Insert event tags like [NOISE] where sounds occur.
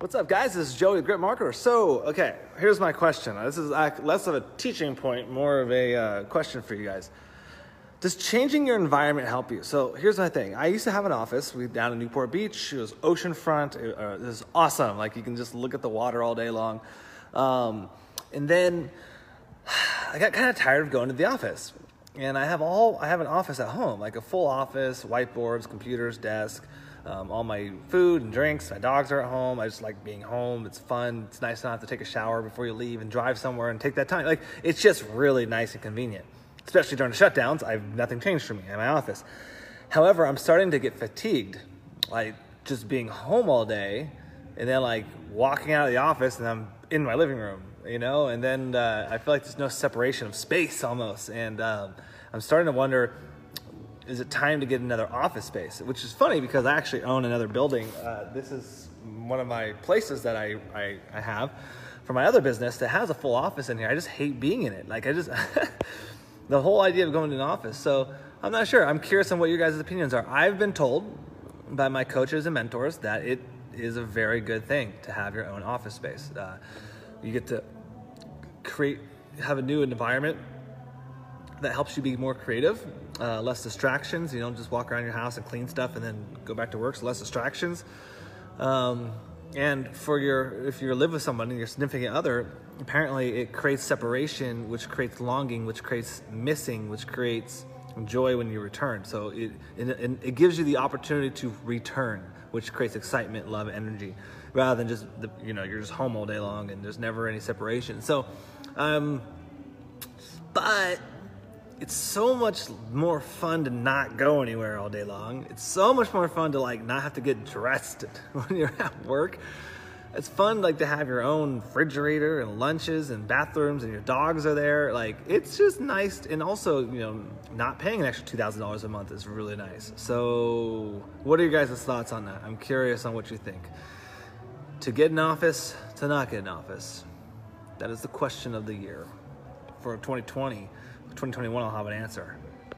What's up, guys? This is Joey, the Grit Marketer. So, okay, here's my question. This is less of a teaching point, more of a uh, question for you guys. Does changing your environment help you? So, here's my thing. I used to have an office. We down in Newport Beach. It was oceanfront. It, uh, it was awesome. Like you can just look at the water all day long. Um, and then [SIGHS] I got kind of tired of going to the office. And I have all I have an office at home, like a full office, whiteboards, computers, desk um, all my food and drinks. My dogs are at home. I just like being home. It's fun. It's nice not to take a shower before you leave and drive somewhere and take that time. Like it's just really nice and convenient, especially during the shutdowns. I've nothing changed for me in my office. However, I'm starting to get fatigued, like just being home all day, and then like walking out of the office and I'm in my living room, you know. And then uh, I feel like there's no separation of space almost, and um, I'm starting to wonder is it time to get another office space? Which is funny because I actually own another building. Uh, this is one of my places that I, I, I, have for my other business that has a full office in here. I just hate being in it. Like, I just, [LAUGHS] the whole idea of going to an office. So I'm not sure. I'm curious on what your guys' opinions are. I've been told by my coaches and mentors that it is a very good thing to have your own office space. Uh, you get to create, have a new environment that helps you be more creative, uh, less distractions. You don't just walk around your house and clean stuff and then go back to work. So less distractions. Um, and for your, if you live with someone and your significant other, apparently it creates separation, which creates longing, which creates missing, which creates joy when you return. So it, it, it gives you the opportunity to return, which creates excitement, love, energy, rather than just the, you know you're just home all day long and there's never any separation. So, um, but it's so much more fun to not go anywhere all day long. It's so much more fun to like not have to get dressed [LAUGHS] when you're at work. It's fun like to have your own refrigerator and lunches and bathrooms and your dogs are there. Like it's just nice and also, you know, not paying an extra $2,000 a month is really nice. So, what are your guys' thoughts on that? I'm curious on what you think. To get an office, to not get an office. That is the question of the year for 2020. 2021 I'll have an answer.